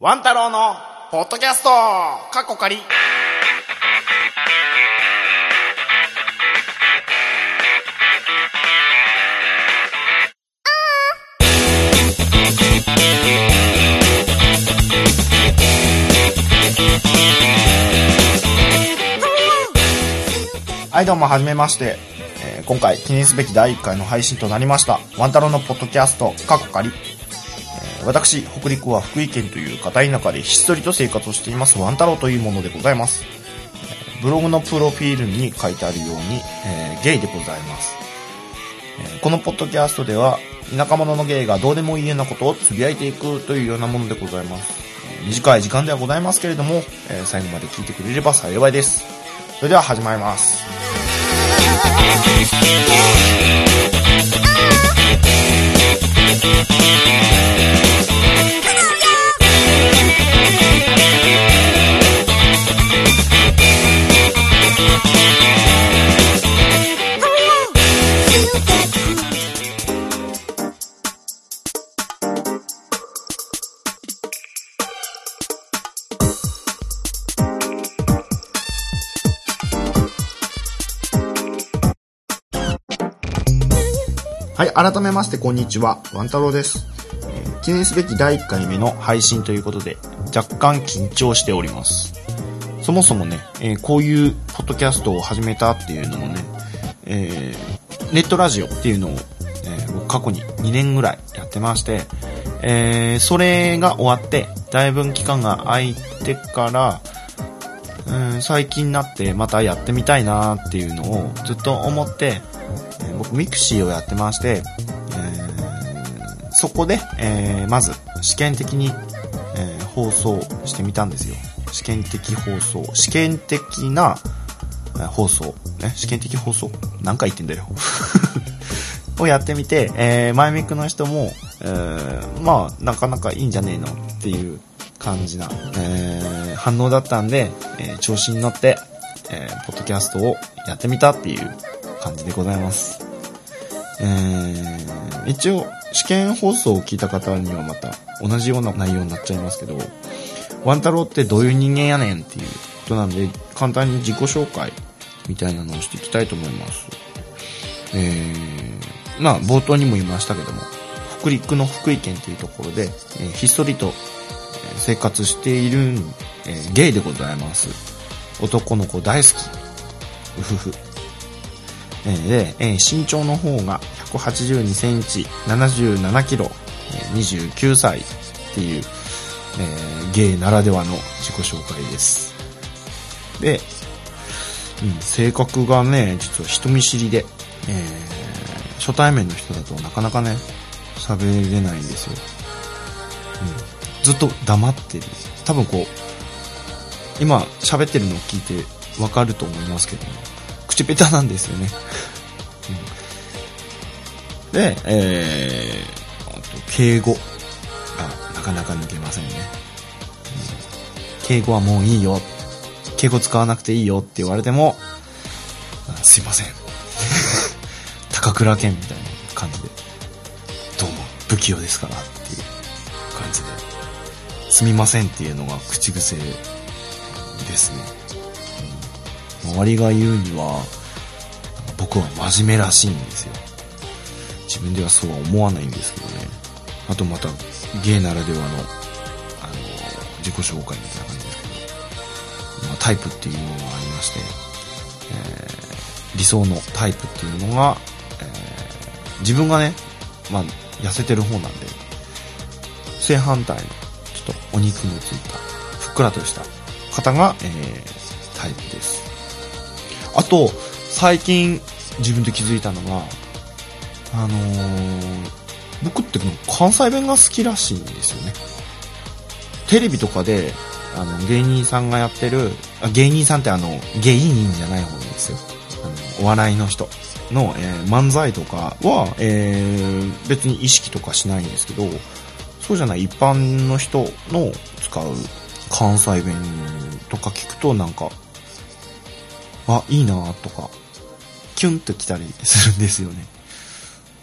ワン太郎のポッドキャスト。過去仮。はいどうもはじめまして、えー今回記念すべき第1回の配信となりました。ワン太郎のポッドキャスト。過去仮。私、北陸は福井県という片田舎でひっそりと生活をしていますワン太郎というものでございます。ブログのプロフィールに書いてあるように、えーゲイでございます。このポッドキャストでは、田舎者のゲイがどうでもいいようなことをつぶやいていくというようなものでございます。短い時間ではございますけれども、えー最後まで聞いてくれれば幸いです。それでは始まります。はい、改めましてこんにちは、ワン太郎です。記念すべき第1回目の配信ということで、若干緊張しております。そもそもね、えーこういうポッドキャストを始めたっていうのもね、えーネットラジオっていうのを、えー僕過去に2年ぐらいやってまして、えーそれが終わって、だいぶ期間が空いてから、うん最近になってまたやってみたいなっていうのをずっと思って、え僕 mixi をやってまして、そこで、えーまず試験的に、えー放送してみたんですよ。試験的放送。試験的なえー放送。ね試験的放送？何回言ってんだよ。をやってみて、えー、マイミクの人も、えーまあなかなかいいんじゃねえのっていう感じな、えー反応だったんで、えー調子に乗って、えーポッドキャストをやってみたっていう感じでございます。えー一応、試験放送を聞いた方にはまた同じような内容になっちゃいますけど、ワン太郎ってどういう人間やねんっていうことなんで、簡単に自己紹介みたいなのをしていきたいと思います。えー、まあ、冒頭にも言いましたけども、北陸の福井県というところで、えーひっそりと生活している、えーゲイでございます。男の子大好き。うふふ。で、え身長の方が182センチ、77キロ、29歳っていう、えーゲイならではの自己紹介です。で、うん、性格がね、実は人見知りで、えー初対面の人だとなかなかね、喋れないんですよ。うん、ずっと黙ってる。多分こう、今喋ってるのを聞いてわかると思いますけども、口下手なんですよね。うんで、えー、あと敬語がなかなか抜けませんね。うん敬語はもういいよ。敬語使わなくていいよって言われても、すいません。高倉健みたいな感じで、どうも、不器用ですからっていう感じで、すみませんっていうのが口癖ですね。周りが言うには、僕は真面目らしいんですよ。自分ではそうは思わないんですけどね。あとまた、ゲイならではの、あの、自己紹介みたいな感じですけど、まあ、タイプっていうものがありまして、えー理想のタイプっていうのが、えー自分がね、まあ、痩せてる方なんで、正反対の、ちょっとお肉のついた、ふっくらとした方が、えータイプです。あと、最近自分で気づいたのが、あのー僕ってもう関西弁が好きらしいんですよね。テレビとかで、あの、芸人さんがやってる、あ芸人さんってあの、芸人じゃない方ですよ。あの、お笑いの人の、えー漫才とかは、えー別に意識とかしないんですけど、そうじゃない一般の人の使う関西弁とか聞くとなんか、あ、いいなとか、キュンと来たりするんですよね。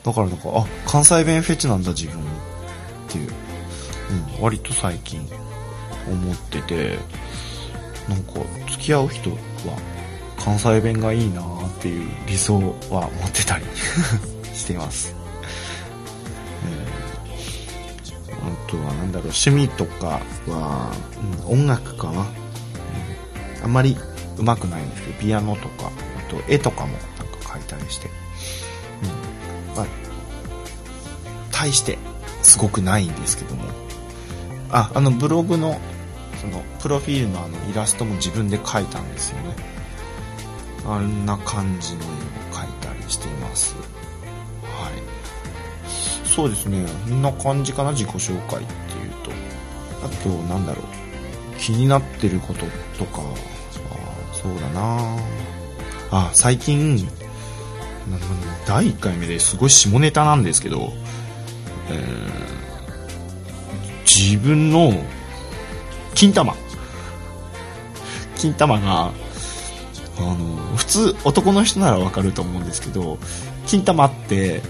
だからなんか、あ、関西弁フェチなんだ自分っていう、うん、割と最近思ってて、なんか付き合う人は関西弁がいいなっていう理想は持ってたり しています。え、あとはなんだろう、趣味とかは、うん、音楽かな、うん。あんまり上手くないんですけど、ピアノとか、あと絵とかもなんか描いたりして、うん。まあ、大してすごくないんですけども、あ、あのブログのそのプロフィールのあのイラストも自分で描いたんですよね。あんな感じの絵を描いたりしています。はい。そうですね。こんな感じかな自己紹介っていうと。あとなんだろう。気になってることとかそうだな。あ最近第1回目ですごい下ネタなんですけど、えー、自分の金玉。金玉があの普通男の人ならわかると思うんですけど金玉って、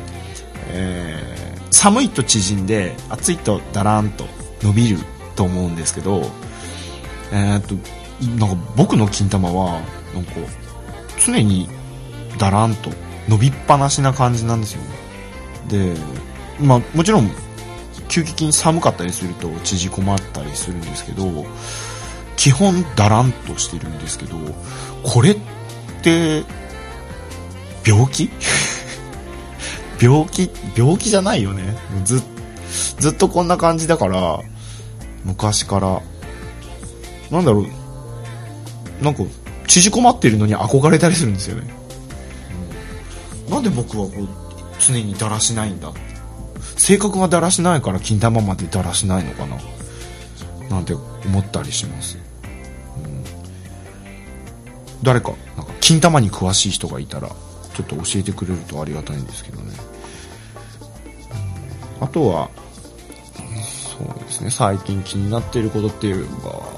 えー、寒いと縮んで暑いとだらんと伸びると思うんですけどえー、っとなんか僕の金玉はなんか常にだらんと伸びっぱなしな感じなんですよね。でまあもちろん急激に寒かったりすると縮こまったりするんですけど基本だらんとしてるんですけどこれって病気？病気病気じゃないよね。ずずっとこんな感じだから昔から。なんだろう。なんか縮こまってるのに憧れたりするんですよね、うん、なんで僕はこう常にだらしないんだ？性格がだらしないから金玉までだらしないのかな？なんて思ったりします、うん、誰かなんか金玉に詳しい人がいたらちょっと教えてくれるとありがたいんですけどね、あとはそうですね。最近気になっていることっていうか、うん、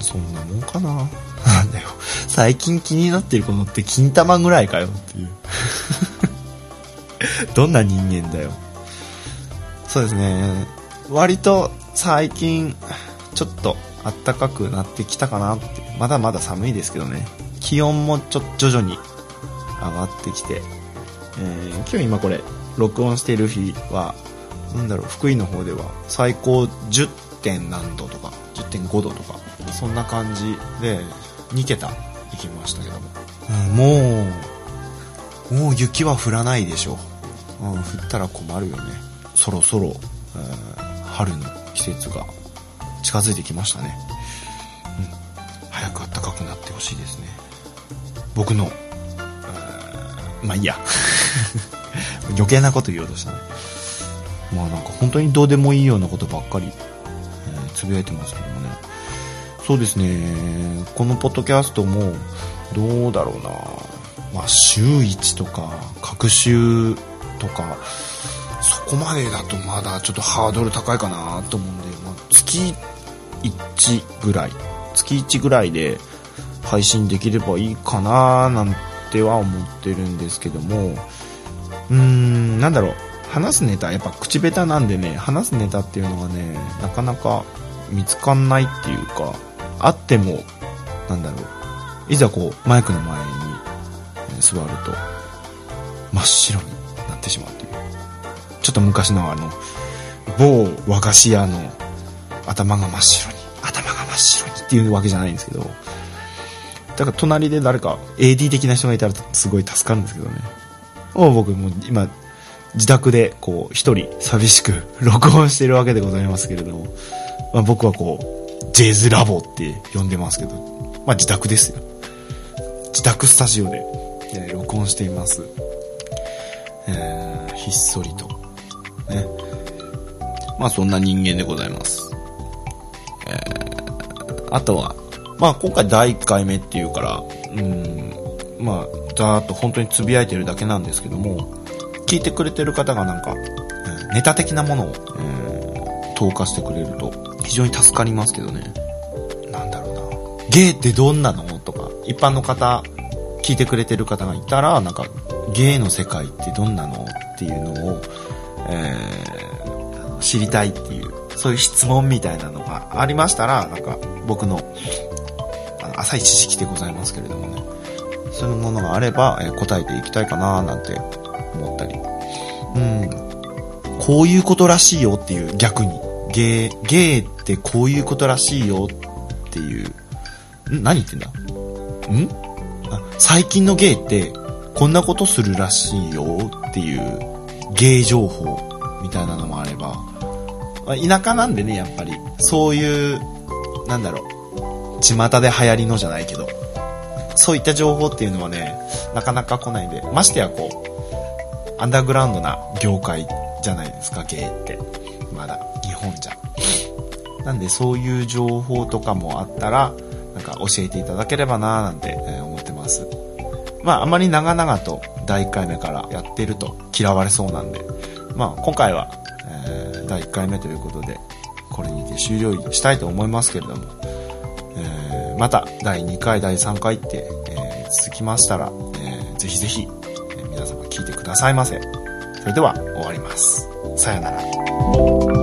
そんなもんかななんだよ最近気になってることって金玉ぐらいかよっていう どんな人間だよ。そうですね。割と最近、ちょっと暖かくなってきたかなって。まだまだ寒いですけどね。気温もちょ、徐々に上がってきて。えー、今日今これ、録音している日は、なんだろう、福井の方では最高 10. 点何度とか、10.5度とか、そんな感じで、2桁行きましたけども。うん、もう、もう雪は降らないでしょう。うん、降ったら困るよね。そろそろ、えー、春の季節が近づいてきましたね、うん、早く暖かくなってほしいですね。僕の、えー、まあいいや。余計なこと言おうとしたね。まあなんか本当にどうでもいいようなことばっかり、えー、つぶやいてますけどもねそうですね。このポッドキャストもどうだろうな。まあ週1とか各週とかそこまでだとまだちょっとハードル高いかなと思うんで、まあ、月1ぐらい月1ぐらいで配信できればいいかななんては思ってるんですけどもうーんなんだろう。話すネタやっぱ口下手なんでね話すネタっていうのがねなかなか見つかんないっていうかあってもなんだろう。いざこうマイクの前に座ると真っ白になってしまうっていう。ちょっと昔のあの某和菓子屋の頭が真っ白に頭が真っ白にっていうわけじゃないんですけどだから隣で誰か AD 的な人がいたらすごい助かるんですけどね。もう僕も今自宅でこう一人寂しく録音してるわけでございますけれども、まあ、僕はこうジェイズラボって呼んでますけどまあ自宅ですよ自宅スタジオで、え録音していますえー、ひっそりと。ね。まあそんな人間でございます。えー、あとは、まあ今回第1回目っていうから、うん、まあ、ざーっと本当につぶやいてるだけなんですけども、聞いてくれてる方がなんか、ネタ的なものを、えー、投下してくれると非常に助かりますけどね。なんだろうな。ゲイってどんなの？とか、一般の方、聞いてくれてる方がいたら、なんか、芸の世界ってどんなの？っていうのを、えー、知りたいっていう、そういう質問みたいなのがありましたら、なんか僕の、あの、浅い知識でございますけれどもね、そういうものがあれば、え答えていきたいかななんて思ったり。うん。こういうことらしいよっていう、逆に。ゲー、ゲーってこういうことらしいよっていう。ん？何言ってんだ？ん？あ最近のゲーってこんなことするらしいよっていう。ゲー情報みたいなのもあれば、まあ、田舎なんでね、やっぱり、そういう、なんだろう、巷で流行りのじゃないけど、そういった情報っていうのはね、なかなか来ないんで、ましてやこう、アンダーグラウンドな業界じゃないですか、ゲーって。まだ、本じゃ。なんでそういう情報とかもあったら、なんか教えていただければなーなんて思ってます。まああまり長々と第1回目からやってると嫌われそうなんで、まあ今回は、えー、第1回目ということで、これにて終了したいと思いますけれども、えー、また第2回、第3回って、えー、続きましたら、えー、ぜひぜひ、え皆様聞いてくださいませ。それでは終わります。さよなら。